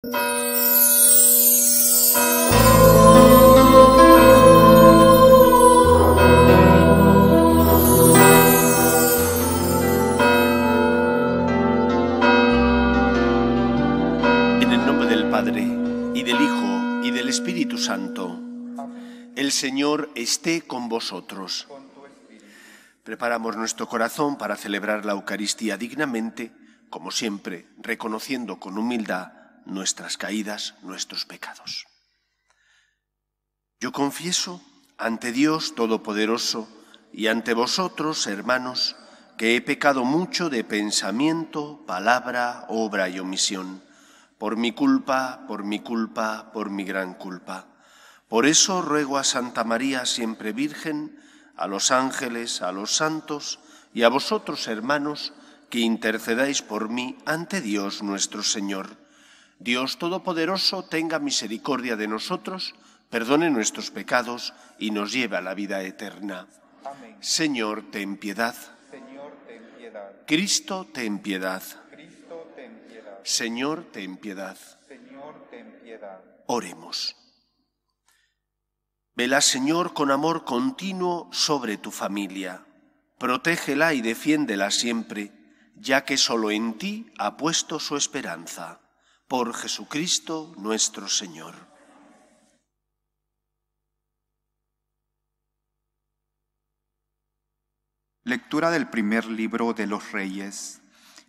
En el nombre del Padre, y del Hijo, y del Espíritu Santo, el Señor esté con vosotros. Preparamos nuestro corazón para celebrar la Eucaristía dignamente, como siempre, reconociendo con humildad nuestras caídas, nuestros pecados. Yo confieso ante Dios Todopoderoso y ante vosotros, hermanos, que he pecado mucho de pensamiento, palabra, obra y omisión, por mi culpa, por mi culpa, por mi gran culpa. Por eso ruego a Santa María, siempre Virgen, a los ángeles, a los santos y a vosotros, hermanos, que intercedáis por mí ante Dios nuestro Señor. Dios Todopoderoso tenga misericordia de nosotros, perdone nuestros pecados y nos lleve a la vida eterna. Amén. Señor, ten piedad. Señor, ten piedad. Cristo, ten piedad. Cristo, ten piedad. Señor, ten piedad. Señor, ten piedad. Oremos. Vela, Señor, con amor continuo sobre tu familia. Protégela y defiéndela siempre, ya que solo en ti ha puesto su esperanza. Por Jesucristo nuestro Señor. Lectura del primer libro de los Reyes.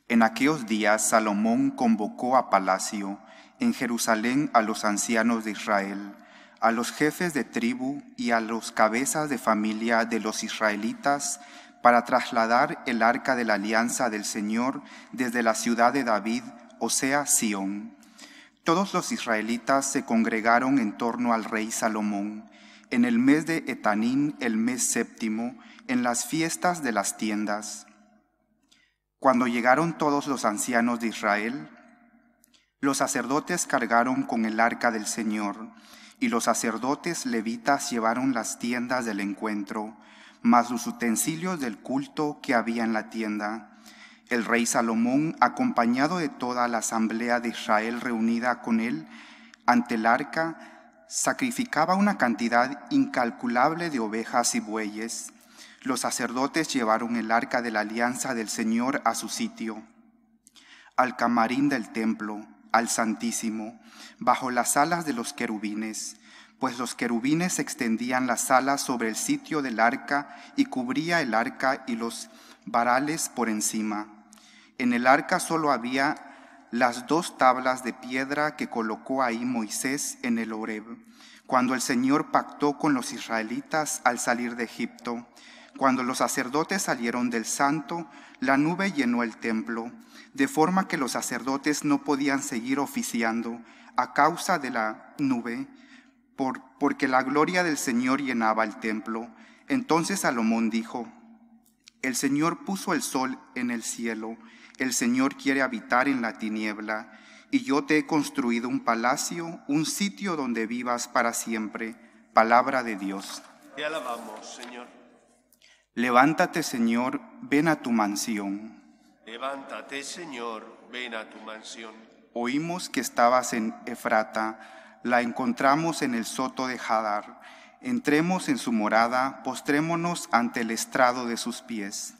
En aquellos días Salomón convocó a palacio en Jerusalén a los ancianos de Israel, a los jefes de tribu y a los cabezas de familia de los israelitas para trasladar el arca de la alianza del Señor desde la ciudad de David, o sea, Sión. Todos los israelitas se congregaron en torno al rey Salomón en el mes de Etanín, el mes séptimo, en las fiestas de las tiendas. Cuando llegaron todos los ancianos de Israel, los sacerdotes cargaron con el arca del Señor, y los sacerdotes levitas llevaron las tiendas del encuentro, más los utensilios del culto que había en la tienda. El rey Salomón, acompañado de toda la asamblea de Israel reunida con él ante el arca, sacrificaba una cantidad incalculable de ovejas y bueyes. Los sacerdotes llevaron el arca de la alianza del Señor a su sitio, al camarín del templo, al Santísimo, bajo las alas de los querubines, pues los querubines extendían las alas sobre el sitio del arca y cubría el arca y los varales por encima. En el arca solo había las dos tablas de piedra que colocó ahí Moisés en el Horeb, cuando el Señor pactó con los israelitas al salir de Egipto. Cuando los sacerdotes salieron del santo, la nube llenó el templo, de forma que los sacerdotes no podían seguir oficiando a causa de la nube, por, porque la gloria del Señor llenaba el templo. Entonces Salomón dijo, el Señor puso el sol en el cielo, el Señor quiere habitar en la tiniebla, y yo te he construido un palacio, un sitio donde vivas para siempre. Palabra de Dios. Te alabamos, Señor. Levántate, Señor, ven a tu mansión. Levántate, Señor, ven a tu mansión. Oímos que estabas en Efrata, la encontramos en el soto de Hadar. Entremos en su morada, postrémonos ante el estrado de sus pies.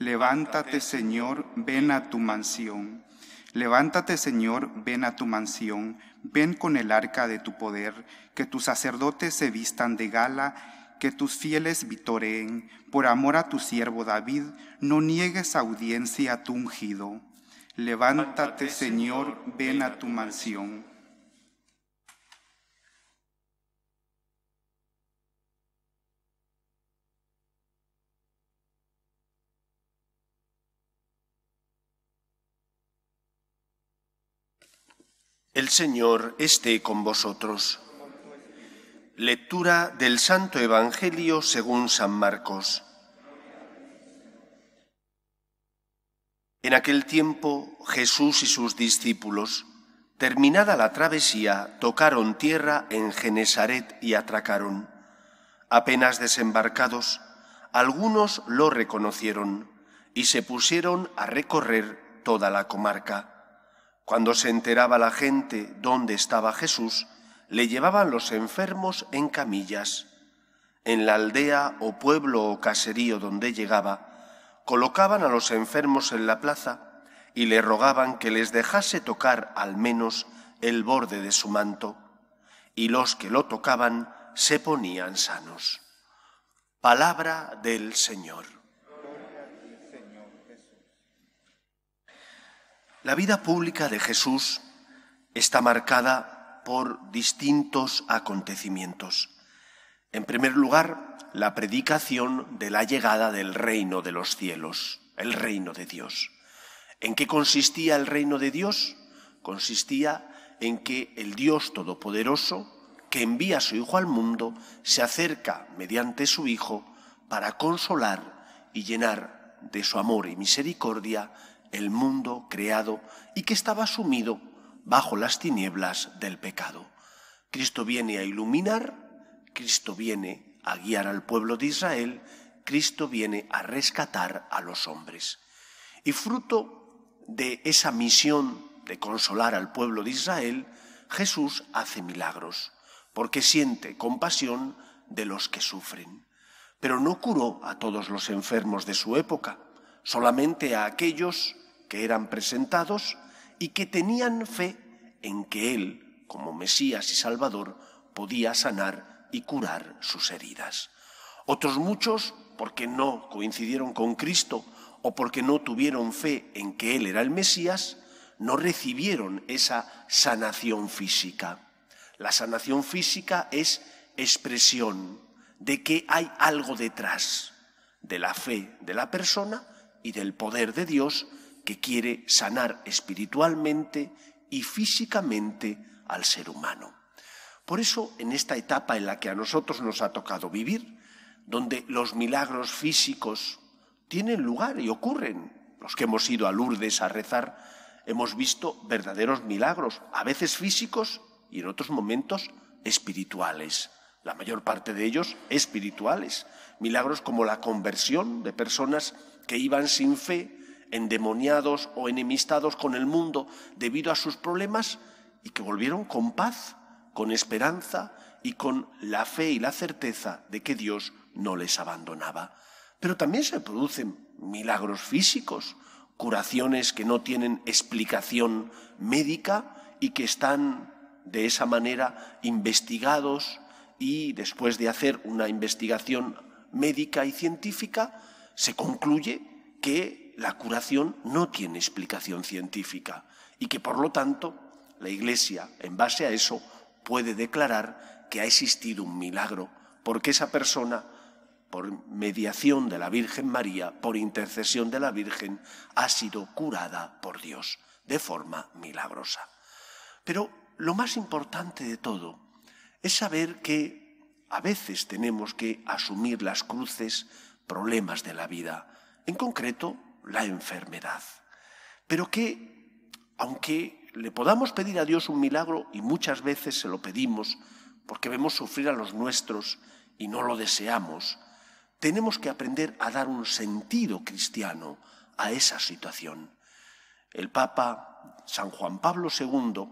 Levántate, Señor, ven a tu mansión. Levántate, Señor, ven a tu mansión. Ven con el arca de tu poder, que tus sacerdotes se vistan de gala, que tus fieles vitoreen. Por amor a tu siervo David, no niegues audiencia a tu ungido. Levántate, Señor, ven a tu mansión. El Señor esté con vosotros. Lectura del Santo Evangelio según San Marcos. En aquel tiempo Jesús y sus discípulos, terminada la travesía, tocaron tierra en Genesaret y atracaron. Apenas desembarcados, algunos lo reconocieron y se pusieron a recorrer toda la comarca Cuando se enteraba la gente dónde estaba Jesús, le llevaban los enfermos en camillas. En la aldea o pueblo o caserío donde llegaba, colocaban a los enfermos en la plaza y le rogaban que les dejase tocar al menos el borde de su manto, y los que lo tocaban se ponían sanos. Palabra del Señor. La vida pública de Jesús está marcada por distintos acontecimientos. En primer lugar, la predicación de la llegada del reino de los cielos, el reino de Dios. ¿En qué consistía el reino de Dios? Consistía en que el Dios Todopoderoso, que envía a su Hijo al mundo, se acerca mediante su Hijo para consolar y llenar de su amor y misericordia el mundo creado y que estaba sumido bajo las tinieblas del pecado. Cristo viene a iluminar, Cristo viene a guiar al pueblo de Israel, Cristo viene a rescatar a los hombres. Y fruto de esa misión de consolar al pueblo de Israel, Jesús hace milagros, porque siente compasión de los que sufren. Pero no curó a todos los enfermos de su época, solamente a aquellos que eran presentados y que tenían fe en que Él, como Mesías y Salvador, podía sanar y curar sus heridas. Otros muchos, porque no coincidieron con Cristo o porque no tuvieron fe en que Él era el Mesías, no recibieron esa sanación física. La sanación física es expresión de que hay algo detrás de la fe de la persona y del poder de Dios que quiere sanar espiritualmente y físicamente al ser humano. Por eso, en esta etapa en la que a nosotros nos ha tocado vivir, donde los milagros físicos tienen lugar y ocurren, los que hemos ido a Lourdes a rezar, hemos visto verdaderos milagros, a veces físicos y en otros momentos espirituales. La mayor parte de ellos espirituales. Milagros como la conversión de personas que iban sin fe, endemoniados o enemistados con el mundo debido a sus problemas y que volvieron con paz, con esperanza y con la fe y la certeza de que Dios no les abandonaba. Pero también se producen milagros físicos, curaciones que no tienen explicación médica y que están de esa manera investigados y después de hacer una investigación médica y científica, se concluye que la curación no tiene explicación científica y que por lo tanto la Iglesia, en base a eso, puede declarar que ha existido un milagro, porque esa persona por mediación de la Virgen María, por intercesión de la Virgen, ha sido curada por Dios de forma milagrosa. Pero lo más importante de todo es saber que a veces tenemos que asumir las cruces, problemas de la vida, en concreto la enfermedad. Pero que, aunque le podamos pedir a Dios un milagro, y muchas veces se lo pedimos porque vemos sufrir a los nuestros y no lo deseamos, tenemos que aprender a dar un sentido cristiano a esa situación. El Papa San Juan Pablo II,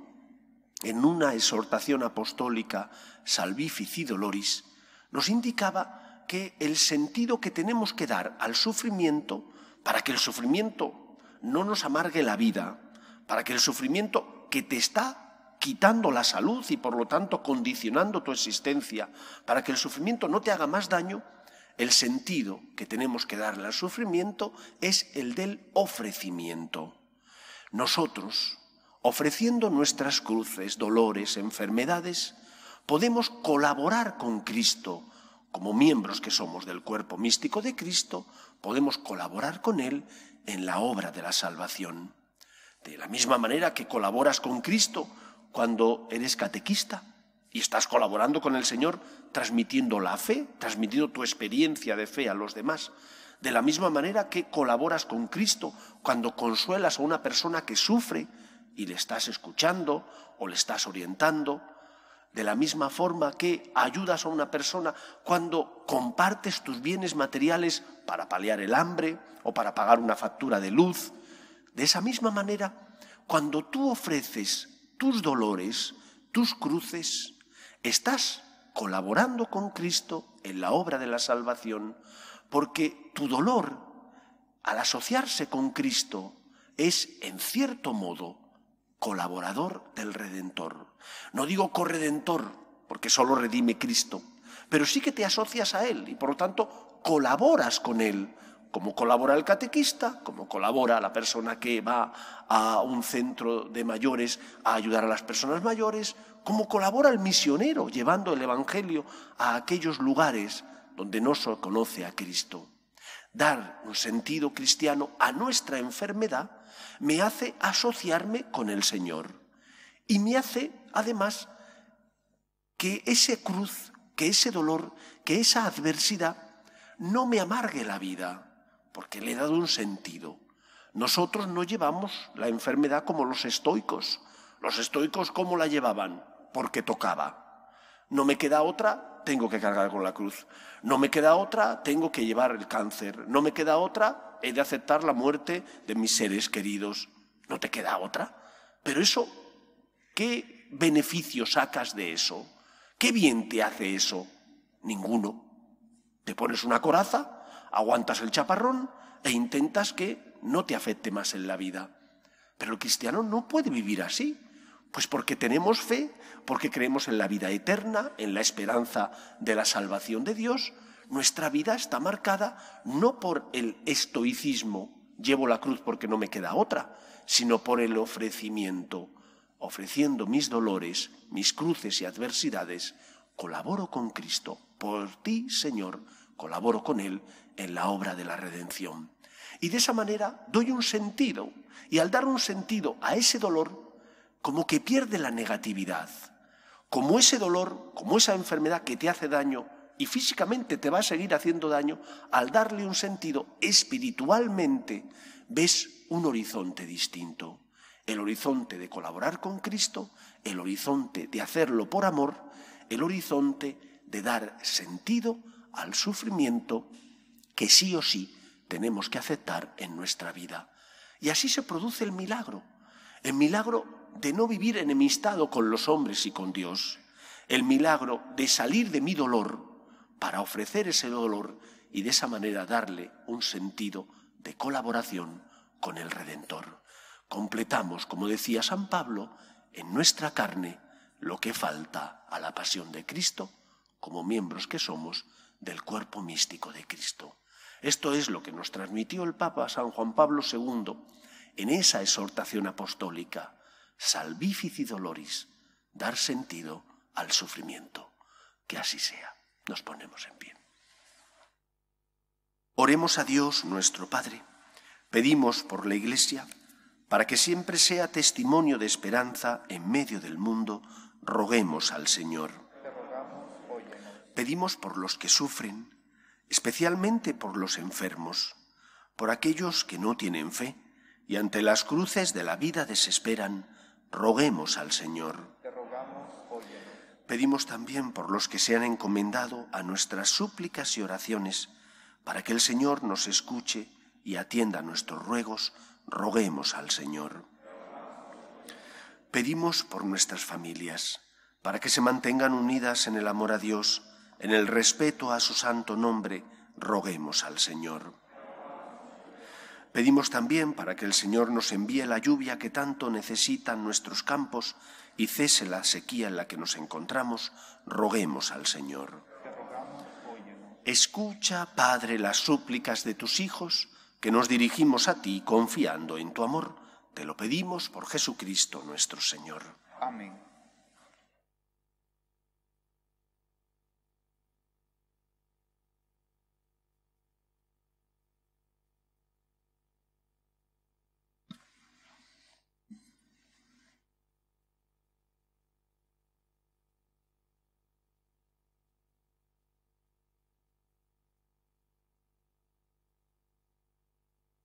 en una exhortación apostólica Salvifici Doloris, nos indicaba que el sentido que tenemos que dar al sufrimiento, para que el sufrimiento no nos amargue la vida, para que el sufrimiento que te está quitando la salud y por lo tanto condicionando tu existencia, para que el sufrimiento no te haga más daño, el sentido que tenemos que darle al sufrimiento es el del ofrecimiento. Nosotros, ofreciendo nuestras cruces, dolores, enfermedades, podemos colaborar con Cristo. Como miembros que somos del cuerpo místico de Cristo, podemos colaborar con Él en la obra de la salvación. De la misma manera que colaboras con Cristo cuando eres catequista, y estás colaborando con el Señor transmitiendo la fe, transmitiendo tu experiencia de fe a los demás. De la misma manera que colaboras con Cristo cuando consuelas a una persona que sufre y le estás escuchando o le estás orientando. De la misma forma que ayudas a una persona cuando compartes tus bienes materiales para paliar el hambre o para pagar una factura de luz. De esa misma manera, cuando tú ofreces tus dolores, tus cruces, estás colaborando con Cristo en la obra de la salvación, porque tu dolor, al asociarse con Cristo, es, en cierto modo, colaborador del Redentor. No digo corredentor, porque solo redime Cristo, pero sí que te asocias a Él y por lo tanto colaboras con Él, como colabora el catequista, como colabora la persona que va a un centro de mayores a ayudar a las personas mayores, como colabora el misionero llevando el Evangelio a aquellos lugares donde no se conoce a Cristo. Dar un sentido cristiano a nuestra enfermedad me hace asociarme con el Señor y me hace, además, que ese cruz, que ese dolor, que esa adversidad no me amargue la vida, porque le he dado un sentido. Nosotros no llevamos la enfermedad como los estoicos. Los estoicos, ¿cómo la llevaban? Porque tocaba. No me queda otra, tengo que cargar con la cruz. No me queda otra, tengo que llevar el cáncer. No me queda otra, he de aceptar la muerte de mis seres queridos. No te queda otra. Pero eso, ¿qué beneficio sacas de eso? ¿Qué bien te hace eso? Ninguno. Te pones una coraza, aguantas el chaparrón e intentas que no te afecte más en la vida. Pero el cristiano no puede vivir así. Pues porque tenemos fe, porque creemos en la vida eterna, en la esperanza de la salvación de Dios, nuestra vida está marcada no por el estoicismo, llevo la cruz porque no me queda otra, sino por el ofrecimiento, ofreciendo mis dolores, mis cruces y adversidades, colaboro con Cristo. Por ti, Señor, colaboro con Él en la obra de la redención. Y de esa manera doy un sentido, y al dar un sentido a ese dolor, como que pierde la negatividad, como ese dolor, como esa enfermedad que te hace daño y físicamente te va a seguir haciendo daño, al darle un sentido espiritualmente, ves un horizonte distinto. El horizonte de colaborar con Cristo, el horizonte de hacerlo por amor, el horizonte de dar sentido al sufrimiento que sí o sí tenemos que aceptar en nuestra vida. Y así se produce el milagro, el milagro de no vivir enemistado con los hombres y con Dios, el milagro de salir de mi dolor para ofrecer ese dolor y de esa manera darle un sentido de colaboración con el Redentor. Completamos, como decía San Pablo, en nuestra carne lo que falta a la pasión de Cristo como miembros que somos del cuerpo místico de Cristo. Esto es lo que nos transmitió el Papa San Juan Pablo II en esa exhortación apostólica, salvifici doloris, dar sentido al sufrimiento. Que así sea. Nos ponemos en pie. Oremos a Dios nuestro Padre. Pedimos por la Iglesia, para que siempre sea testimonio de esperanza en medio del mundo, roguemos al Señor pedimos por los que sufren, especialmente por los enfermos, por aquellos que no tienen fe y ante las cruces de la vida desesperan, roguemos al Señor. Pedimos también por los que se han encomendado a nuestras súplicas y oraciones, para que el Señor nos escuche y atienda nuestros ruegos, roguemos al Señor. Pedimos por nuestras familias, para que se mantengan unidas en el amor a Dios, en el respeto a su santo nombre, roguemos al Señor. Pedimos también para que el Señor nos envíe la lluvia que tanto necesitan nuestros campos y cese la sequía en la que nos encontramos, roguemos al Señor. Escucha, Padre, las súplicas de tus hijos, que nos dirigimos a ti confiando en tu amor. Te lo pedimos por Jesucristo nuestro Señor. Amén.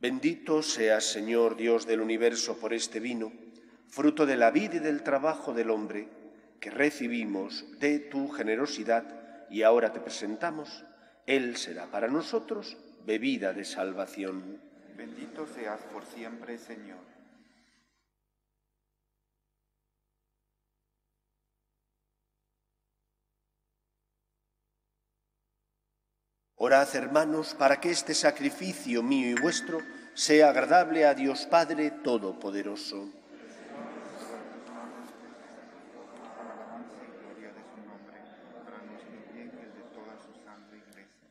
Bendito seas, Señor Dios del universo, por este vino, fruto de la vida y del trabajo del hombre, que recibimos de tu generosidad y ahora te presentamos. Él será para nosotros bebida de salvación. Bendito seas por siempre, Señor. Orad, hermanos, para que este sacrificio mío y vuestro sea agradable a Dios Padre Todopoderoso.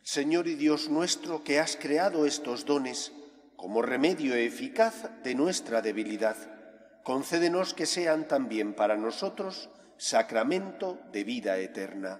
Señor y Dios nuestro, que has creado estos dones como remedio eficaz de nuestra debilidad, concédenos que sean también para nosotros sacramento de vida eterna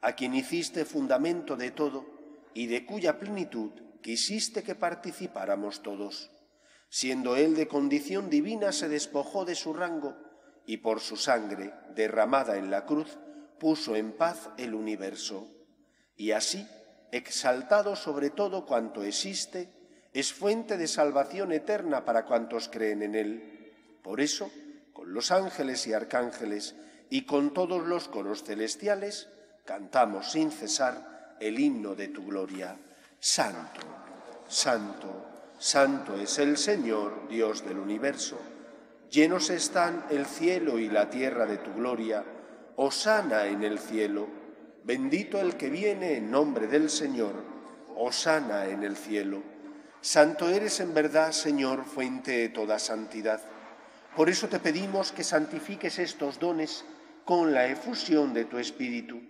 a quien hiciste fundamento de todo y de cuya plenitud quisiste que participáramos todos. Siendo él de condición divina, se despojó de su rango y por su sangre, derramada en la cruz, puso en paz el universo. Y así, exaltado sobre todo cuanto existe, es fuente de salvación eterna para cuantos creen en él. Por eso, con los ángeles y arcángeles y con todos los coros celestiales, cantamos sin cesar el himno de tu gloria. Santo, santo, santo es el Señor, Dios del universo. Llenos están el cielo y la tierra de tu gloria. Osana en el cielo. Bendito el que viene en nombre del Señor. Osana en el cielo. Santo eres en verdad, Señor, fuente de toda santidad. Por eso te pedimos que santifiques estos dones con la efusión de tu Espíritu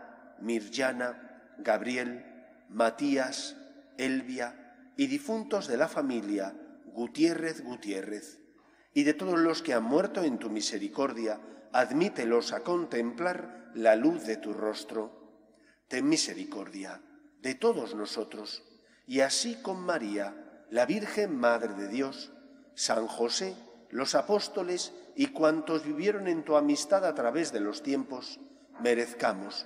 Mirjana, Gabriel, Matías, Elvia y difuntos de la familia Gutiérrez Gutiérrez, y de todos los que han muerto en tu misericordia, admítelos a contemplar la luz de tu rostro. Ten misericordia, de todos nosotros, y así con María, la Virgen Madre de Dios, San José, los apóstoles y cuantos vivieron en tu amistad a través de los tiempos, merezcamos,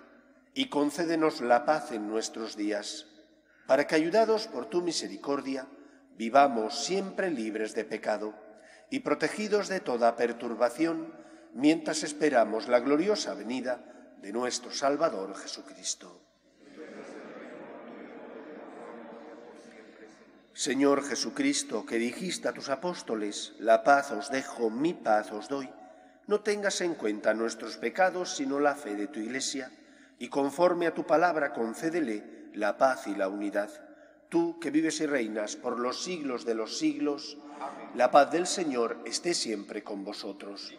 y concédenos la paz en nuestros días, para que, ayudados por tu misericordia, vivamos siempre libres de pecado y protegidos de toda perturbación, mientras esperamos la gloriosa venida de nuestro Salvador Jesucristo. Señor Jesucristo, que dijiste a tus apóstoles, la paz os dejo, mi paz os doy, no tengas en cuenta nuestros pecados, sino la fe de tu Iglesia, y conforme a tu palabra concédele la paz y la unidad. Tú que vives y reinas por los siglos de los siglos, la paz del Señor esté siempre con vosotros.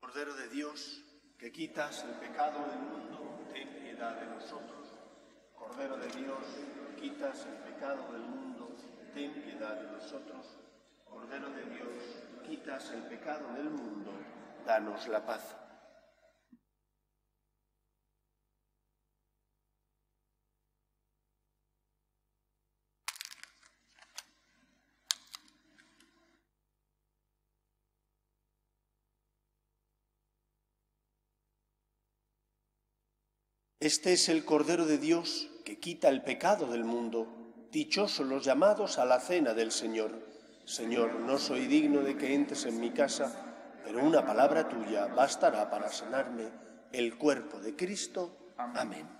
Cordero de Dios, que quitas el pecado del mundo, ten piedad de nosotros. Cordero de Dios, que quitas el pecado del mundo, ten piedad de nosotros. Cordero de Dios, quitas el pecado del mundo, danos la paz. Este es el Cordero de Dios que quita el pecado del mundo. Dichosos los llamados a la cena del Señor. Señor, no soy digno de que entres en mi casa, pero una palabra tuya bastará para sanarme el cuerpo de Cristo. Amén.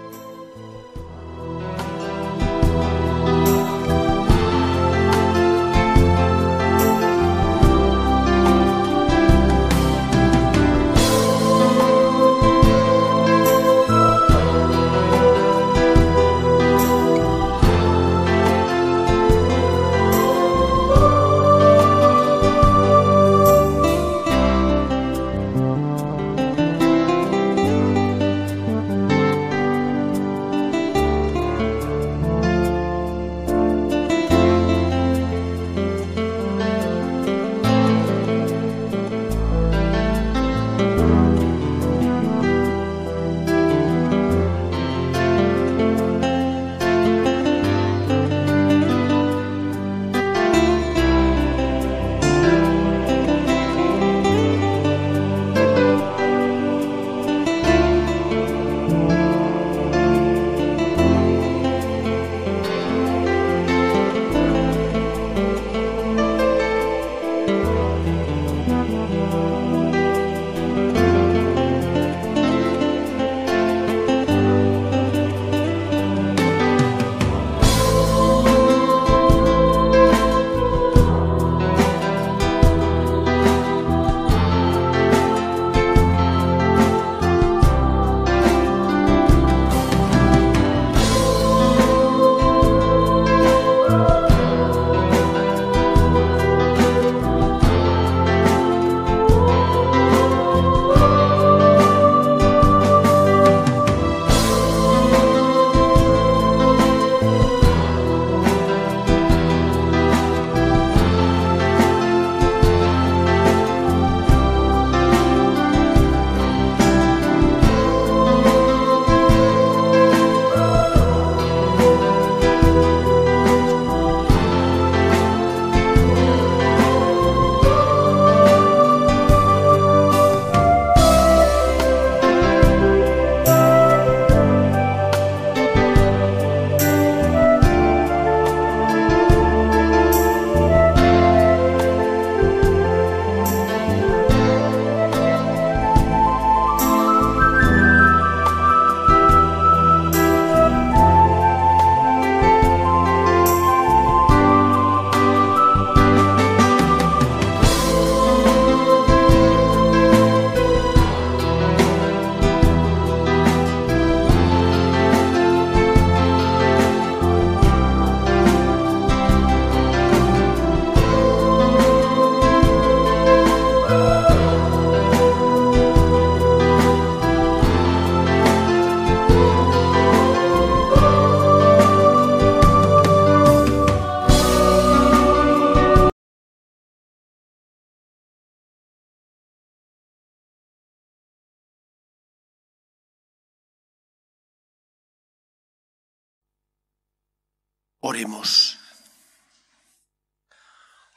Oremos.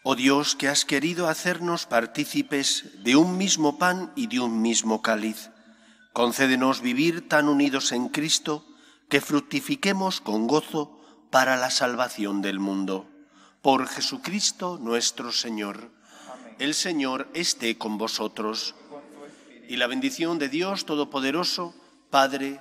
Oh Dios, que has querido hacernos partícipes de un mismo pan y de un mismo cáliz, concédenos vivir tan unidos en Cristo que fructifiquemos con gozo para la salvación del mundo. Por Jesucristo nuestro Señor. El Señor esté con vosotros. Y la bendición de Dios Todopoderoso, Padre,